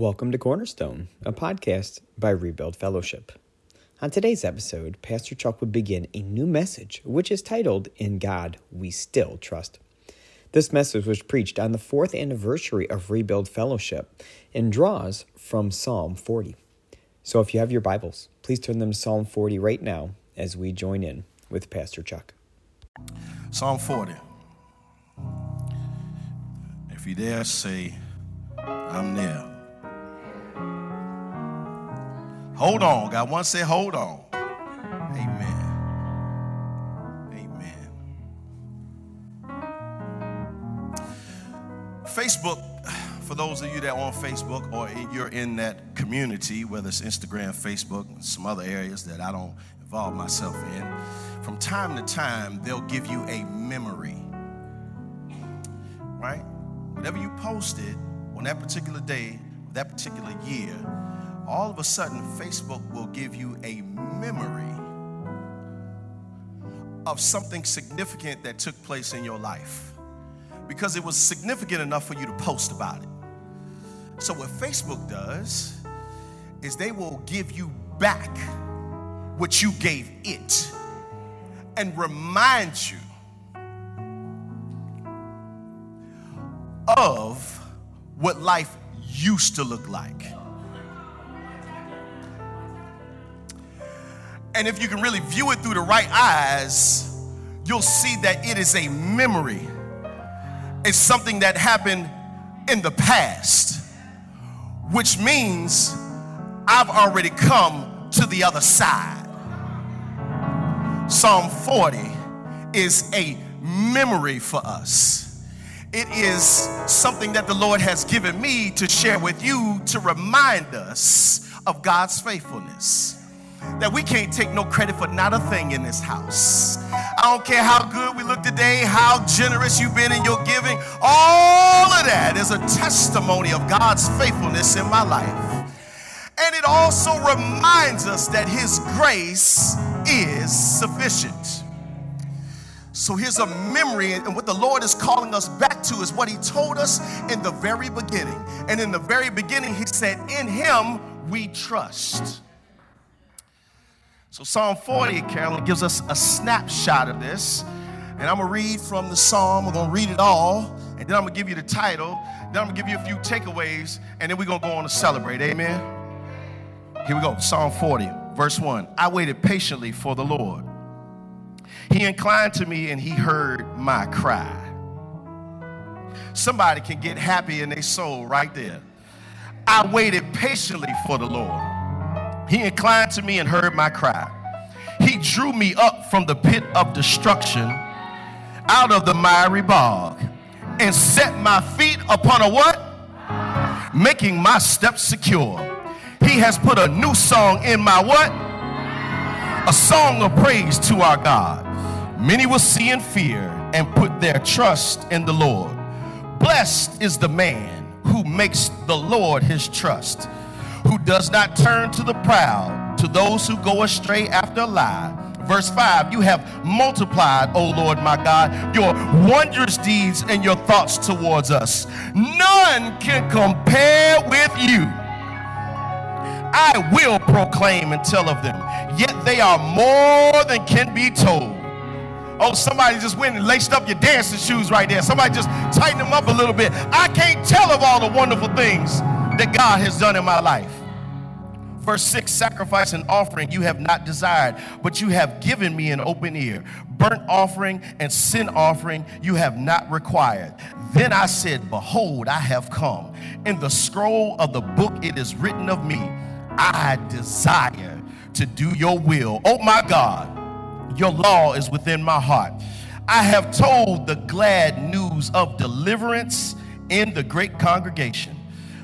Welcome to Cornerstone, a podcast by Rebuild Fellowship. On today's episode, Pastor Chuck would begin a new message, which is titled In God We Still Trust. This message was preached on the fourth anniversary of Rebuild Fellowship and draws from Psalm 40. So if you have your Bibles, please turn them to Psalm 40 right now as we join in with Pastor Chuck. Psalm 40. If you dare say, I'm there. Hold on. God once said, hold on. Amen. Amen. Facebook, for those of you that are on Facebook or you're in that community, whether it's Instagram, Facebook, and some other areas that I don't involve myself in, from time to time, they'll give you a memory. Right? Whatever you posted on that particular day, that particular year, all of a sudden Facebook will give you a memory of something significant that took place in your life because it was significant enough for you to post about it. So, what Facebook does is they will give you back what you gave it and remind you of what life used to look like. And if you can really view it through the right eyes, you'll see that it is a memory. It's something that happened in the past, which means I've already come to the other side. Psalm 40 is a memory for us. It is something that the Lord has given me to share with you to remind us of God's faithfulness that we can't take no credit for not a thing in this house. I don't care how good we look today, how generous you've been in your giving, all of that is a testimony of God's faithfulness in my life. And it also reminds us that His grace is sufficient. So here's a memory, and what the Lord is calling us back to is what He told us in the very beginning. And in the very beginning, He said, In Him we trust. So, Psalm 40, Carolyn, gives us a snapshot of this. And I'm going to read from the psalm. We're going to read it all. And then I'm going to give you the title. Then I'm going to give you a few takeaways. And then we're going to go on to celebrate. Amen. Here we go. Psalm 40, verse 1. I waited patiently for the Lord. He inclined to me and he heard my cry. Somebody can get happy in their soul right there. I waited patiently for the Lord. He inclined to me and heard my cry. He drew me up from the pit of destruction, out of the miry bog, and set my feet upon a what? Making my steps secure. He has put a new song in my what? A song of praise to our God. Many will see and fear and put their trust in the Lord. Blessed is the man who makes the Lord his trust who does not turn to the proud, to those who go astray after a lie. Verse 5 You have multiplied, O Lord my God, your wondrous deeds and your thoughts towards us. None can compare with you. I will proclaim and tell of them, yet they are more than can be told. Oh, somebody just went and laced up your dancing shoes right there. Somebody just tightened them up a little bit. I can't tell of all the wonderful things that God has done in my life. Verse 6 Sacrifice and offering you have not desired, but you have given me an open ear. Burnt offering and sin offering you have not required. Then I said, Behold, I have come. In the scroll of the book it is written of me, I desire to do your will. Oh my God, your law is within my heart. I have told the glad news of deliverance in the great congregation.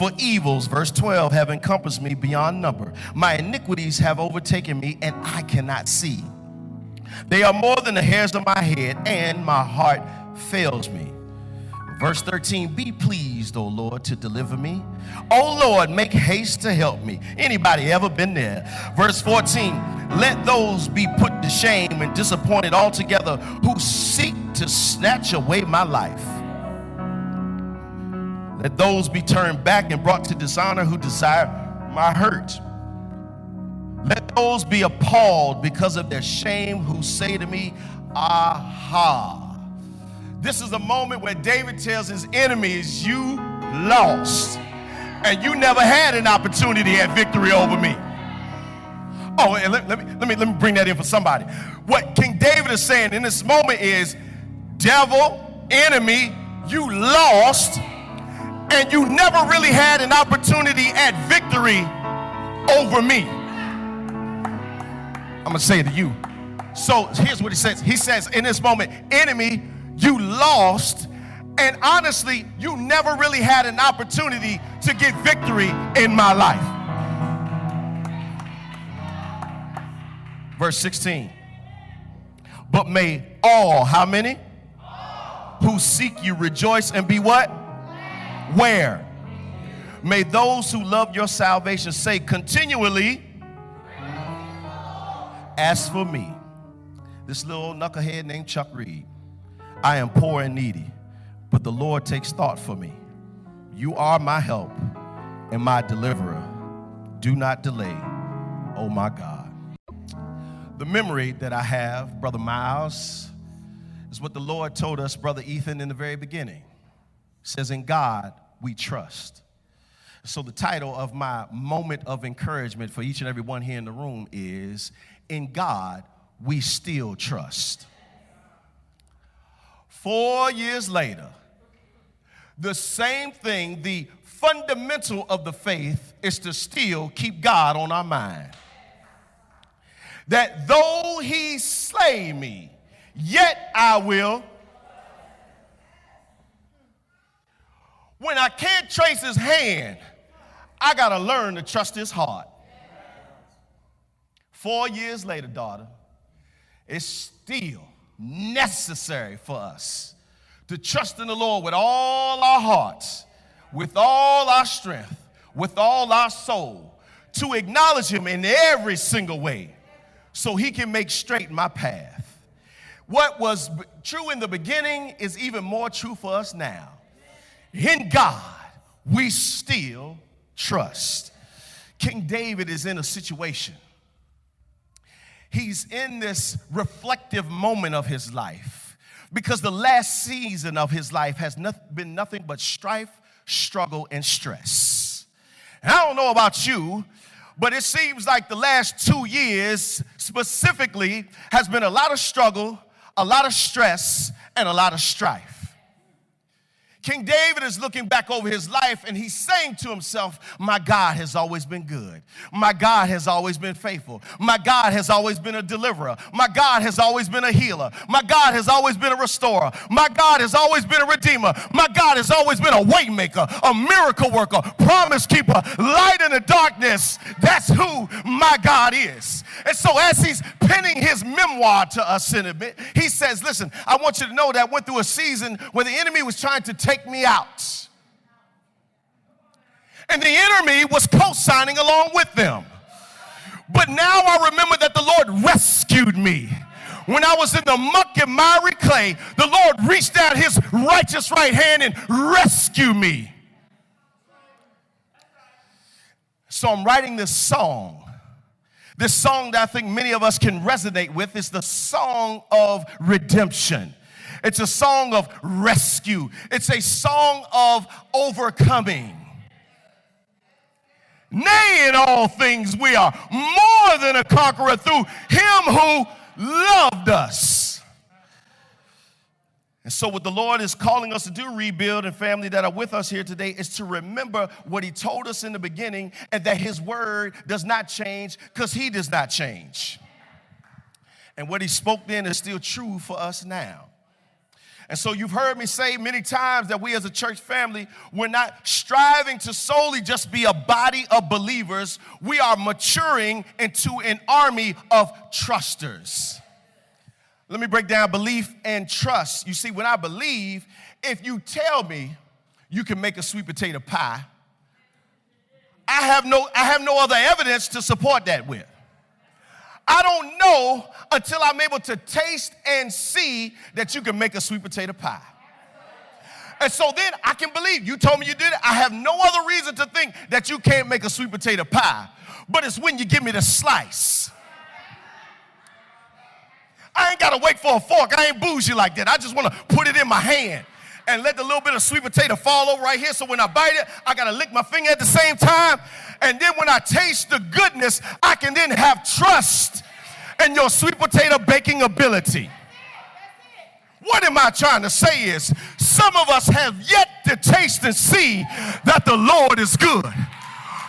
For evils, verse 12, have encompassed me beyond number. My iniquities have overtaken me, and I cannot see. They are more than the hairs of my head, and my heart fails me. Verse 13, be pleased, O Lord, to deliver me. O Lord, make haste to help me. Anybody ever been there? Verse 14, let those be put to shame and disappointed altogether who seek to snatch away my life. Let those be turned back and brought to dishonor who desire my hurt. Let those be appalled because of their shame who say to me, Aha. This is a moment where David tells his enemies, You lost, and you never had an opportunity at victory over me. Oh, and let, let, me, let, me, let me bring that in for somebody. What King David is saying in this moment is, Devil, enemy, you lost, and you never really had an opportunity at victory over me. I'm going to say it to you. So here's what he says. He says, in this moment, enemy, you lost, and honestly, you never really had an opportunity to get victory in my life. Verse 16. But may all, how many? Who seek you rejoice and be what? Where? May those who love your salvation say continually, As for me, this little knucklehead named Chuck Reed, I am poor and needy, but the Lord takes thought for me. You are my help and my deliverer. Do not delay, oh my God. The memory that I have, Brother Miles, is what the Lord told us, Brother Ethan, in the very beginning. It says, In God we trust. So, the title of my moment of encouragement for each and every one here in the room is In God we still trust. Four years later, the same thing, the fundamental of the faith is to still keep God on our mind. That though he slay me, yet I will. When I can't trace his hand, I got to learn to trust his heart. Four years later, daughter, it's still necessary for us to trust in the Lord with all our hearts, with all our strength, with all our soul, to acknowledge Him in every single way so He can make straight my path. What was true in the beginning is even more true for us now. In God, we still trust. King David is in a situation he's in this reflective moment of his life because the last season of his life has not, been nothing but strife, struggle, and stress. And I don't know about you, but it seems like the last two years specifically has been a lot of struggle, a lot of stress, and a lot of strife. King David is looking back over his life and he's saying to himself, My God has always been good. My God has always been faithful. My God has always been a deliverer. My God has always been a healer. My God has always been a restorer. My God has always been a redeemer. My God has always been a waymaker, a miracle worker, promise keeper, light in the darkness. That's who my God is. And so as he's penning his memoir to us in a bit, he says, Listen, I want you to know that I went through a season where the enemy was trying to take me out. And the enemy was co signing along with them. But now I remember that the Lord rescued me. When I was in the muck and miry clay, the Lord reached out his righteous right hand and rescued me. So I'm writing this song. This song that I think many of us can resonate with is the song of redemption. It's a song of rescue. It's a song of overcoming. Nay, in all things, we are more than a conqueror through him who loved us. And so, what the Lord is calling us to do, rebuild and family that are with us here today, is to remember what He told us in the beginning and that His word does not change because He does not change. And what He spoke then is still true for us now. And so you've heard me say many times that we as a church family, we're not striving to solely just be a body of believers. We are maturing into an army of trusters. Let me break down belief and trust. You see, when I believe, if you tell me you can make a sweet potato pie, I have no, I have no other evidence to support that with. I don't know until I'm able to taste and see that you can make a sweet potato pie. And so then I can believe you told me you did it. I have no other reason to think that you can't make a sweet potato pie. But it's when you give me the slice. I ain't got to wait for a fork. I ain't bougie like that. I just want to put it in my hand and let the little bit of sweet potato fall over right here. So when I bite it, I got to lick my finger at the same time. And then when I taste the goodness, I can then have trust in your sweet potato baking ability. What am I trying to say is some of us have yet to taste and see that the Lord is good.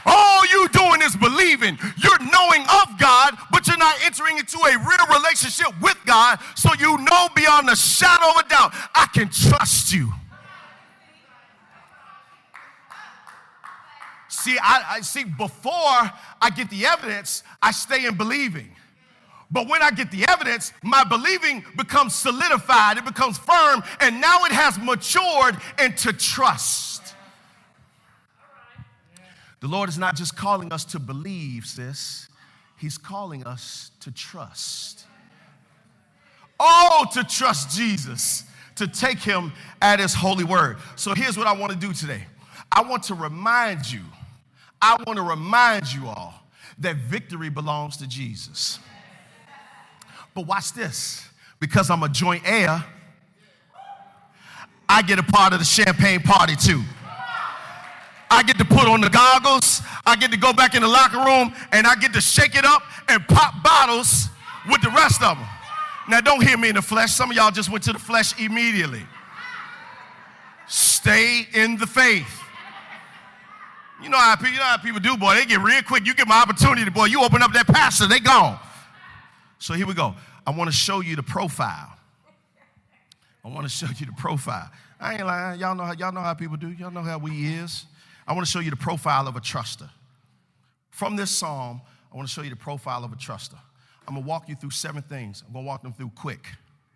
All you doing is believing. You're knowing of God, but you're not entering into a real relationship with God. So you know beyond a shadow of a doubt, I can trust you. See, I, I see before I get the evidence, I stay in believing. But when I get the evidence, my believing becomes solidified, it becomes firm, and now it has matured into trust. The Lord is not just calling us to believe, sis, He's calling us to trust. Oh, to trust Jesus, to take Him at His holy word. So here's what I want to do today I want to remind you, I want to remind you all that victory belongs to Jesus. But watch this because I'm a joint heir, I get a part of the champagne party too. I get to put on the goggles. I get to go back in the locker room and I get to shake it up and pop bottles with the rest of them. Now, don't hear me in the flesh. Some of y'all just went to the flesh immediately. Stay in the faith. You know how, you know how people do, boy. They get real quick. You get my opportunity, boy. You open up that pastor, they gone. So here we go. I want to show you the profile. I want to show you the profile. I ain't lying. Y'all know how y'all know how people do. Y'all know how we is. I want to show you the profile of a truster. From this psalm, I want to show you the profile of a truster. I'm going to walk you through seven things. I'm going to walk them through quick,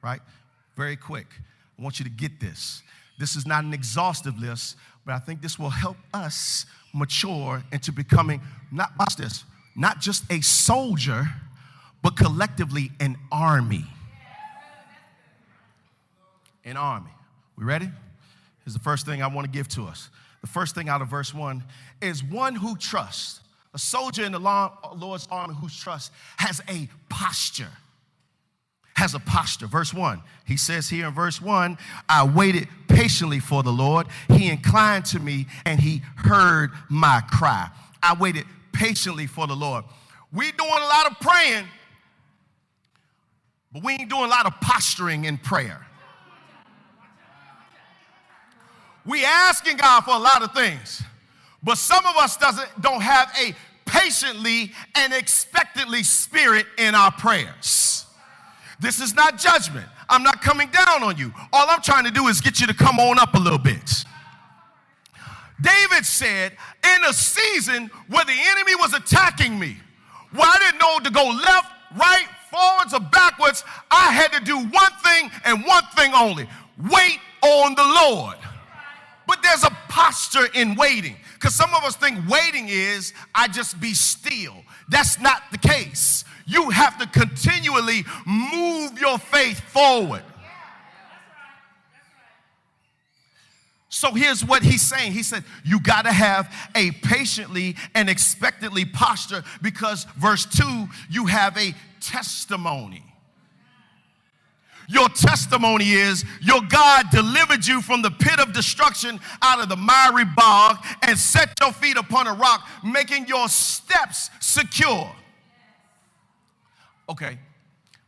right? Very quick. I want you to get this. This is not an exhaustive list, but I think this will help us mature into becoming not watch this, not just a soldier, but collectively an army. An army. We ready? Here's the first thing I want to give to us. The first thing out of verse one is one who trusts. A soldier in the Lord's army who trusts has a posture. Has a posture. Verse 1, he says here in verse 1, I waited patiently for the Lord. He inclined to me and he heard my cry. I waited patiently for the Lord. We doing a lot of praying, but we ain't doing a lot of posturing in prayer. We asking God for a lot of things, but some of us doesn't don't have a patiently and expectantly spirit in our prayers. This is not judgment. I'm not coming down on you. All I'm trying to do is get you to come on up a little bit. David said, in a season where the enemy was attacking me, where I didn't know to go left, right, forwards, or backwards, I had to do one thing and one thing only wait on the Lord. But there's a posture in waiting. Because some of us think waiting is I just be still. That's not the case. You have to continually move your faith forward. So here's what he's saying. He said, You got to have a patiently and expectantly posture because, verse 2, you have a testimony. Your testimony is your God delivered you from the pit of destruction out of the miry bog and set your feet upon a rock, making your steps secure. Okay,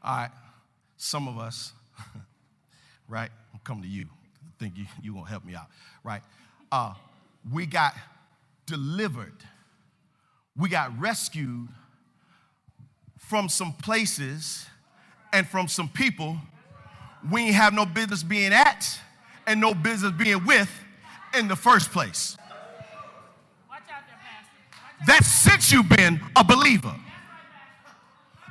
all right. Some of us, right? I'm coming to you. I think you you gonna help me out, right? Uh, we got delivered. We got rescued from some places and from some people we ain't have no business being at and no business being with in the first place. That's since you've been a believer.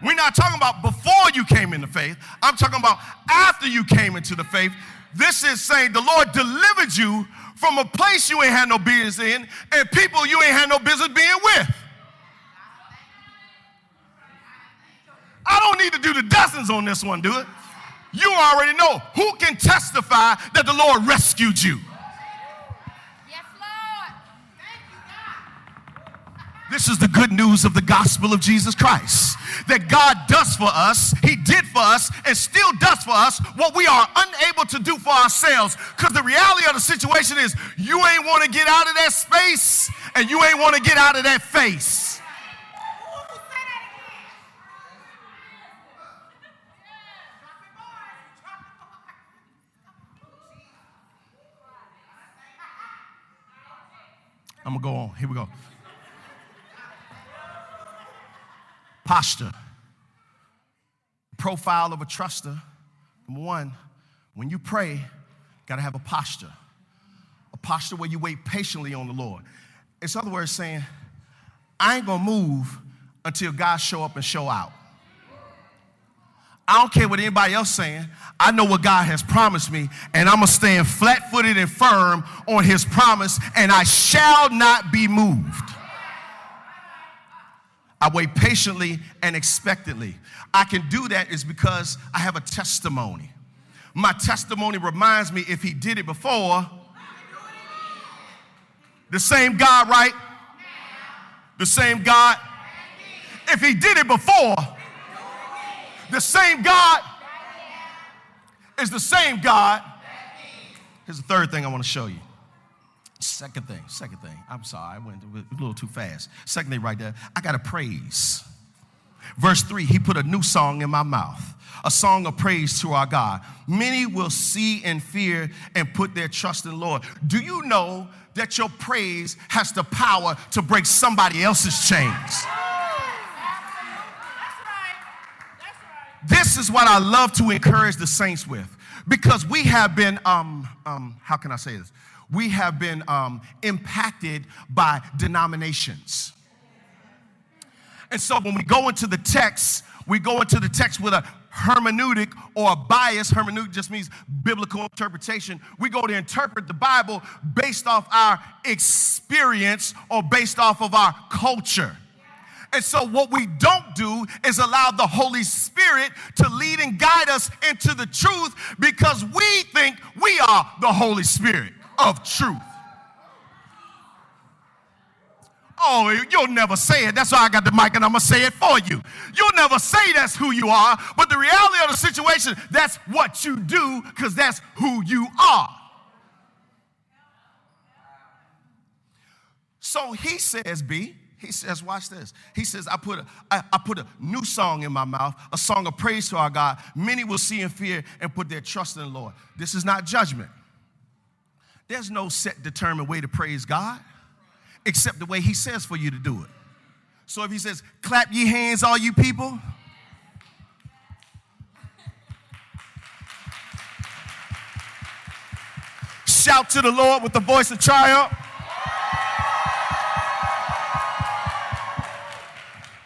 We're not talking about before you came into faith. I'm talking about after you came into the faith. This is saying the Lord delivered you from a place you ain't had no business in and people you ain't had no business being with. I don't need to do the dozens on this one, do it? You already know who can testify that the Lord rescued you. Yes, Lord. You, This is the good news of the gospel of Jesus Christ. That God does for us, He did for us, and still does for us what we are unable to do for ourselves. Because the reality of the situation is you ain't want to get out of that space and you ain't want to get out of that face. Go on. Here we go. Posture. Profile of a truster. Number one, when you pray, got to have a posture. A posture where you wait patiently on the Lord. It's other words saying, I ain't gonna move until God show up and show out. I don't care what anybody else saying. I know what God has promised me, and I'm gonna stand flat-footed and firm on His promise, and I shall not be moved. I wait patiently and expectantly. I can do that is because I have a testimony. My testimony reminds me if he did it before, the same God, right? The same God. If he did it before, the same God is the same God. Here's the third thing I want to show you. Second thing, second thing. I'm sorry, I went a little too fast. Second thing, right there, I got to praise. Verse three, he put a new song in my mouth, a song of praise to our God. Many will see and fear and put their trust in the Lord. Do you know that your praise has the power to break somebody else's chains? This is what I love to encourage the saints with because we have been, um, um, how can I say this? we have been um, impacted by denominations. And so when we go into the text, we go into the text with a hermeneutic or a bias. Hermeneutic just means biblical interpretation. We go to interpret the Bible based off our experience or based off of our culture. And so, what we don't do is allow the Holy Spirit to lead and guide us into the truth because we think we are the Holy Spirit of truth. Oh, you'll never say it. That's why I got the mic and I'm going to say it for you. You'll never say that's who you are, but the reality of the situation, that's what you do because that's who you are. So he says, B, he says, watch this. He says, I put, a, I, I put a new song in my mouth, a song of praise to our God. Many will see and fear and put their trust in the Lord. This is not judgment. There's no set determined way to praise God except the way He says for you to do it. So if He says, clap ye hands, all you people, shout to the Lord with the voice of triumph.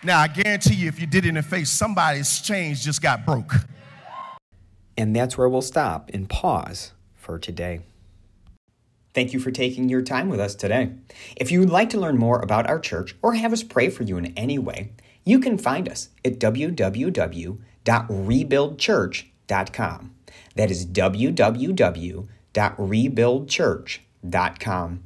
Now, I guarantee you, if you did it in the face, somebody's chains just got broke. And that's where we'll stop and pause for today. Thank you for taking your time with us today. If you would like to learn more about our church or have us pray for you in any way, you can find us at www.rebuildchurch.com. That is www.rebuildchurch.com.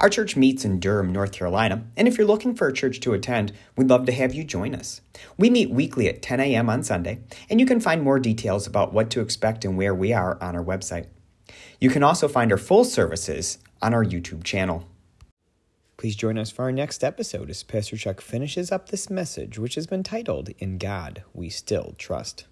Our church meets in Durham, North Carolina, and if you're looking for a church to attend, we'd love to have you join us. We meet weekly at 10 a.m. on Sunday, and you can find more details about what to expect and where we are on our website. You can also find our full services on our YouTube channel. Please join us for our next episode as Pastor Chuck finishes up this message, which has been titled, In God We Still Trust.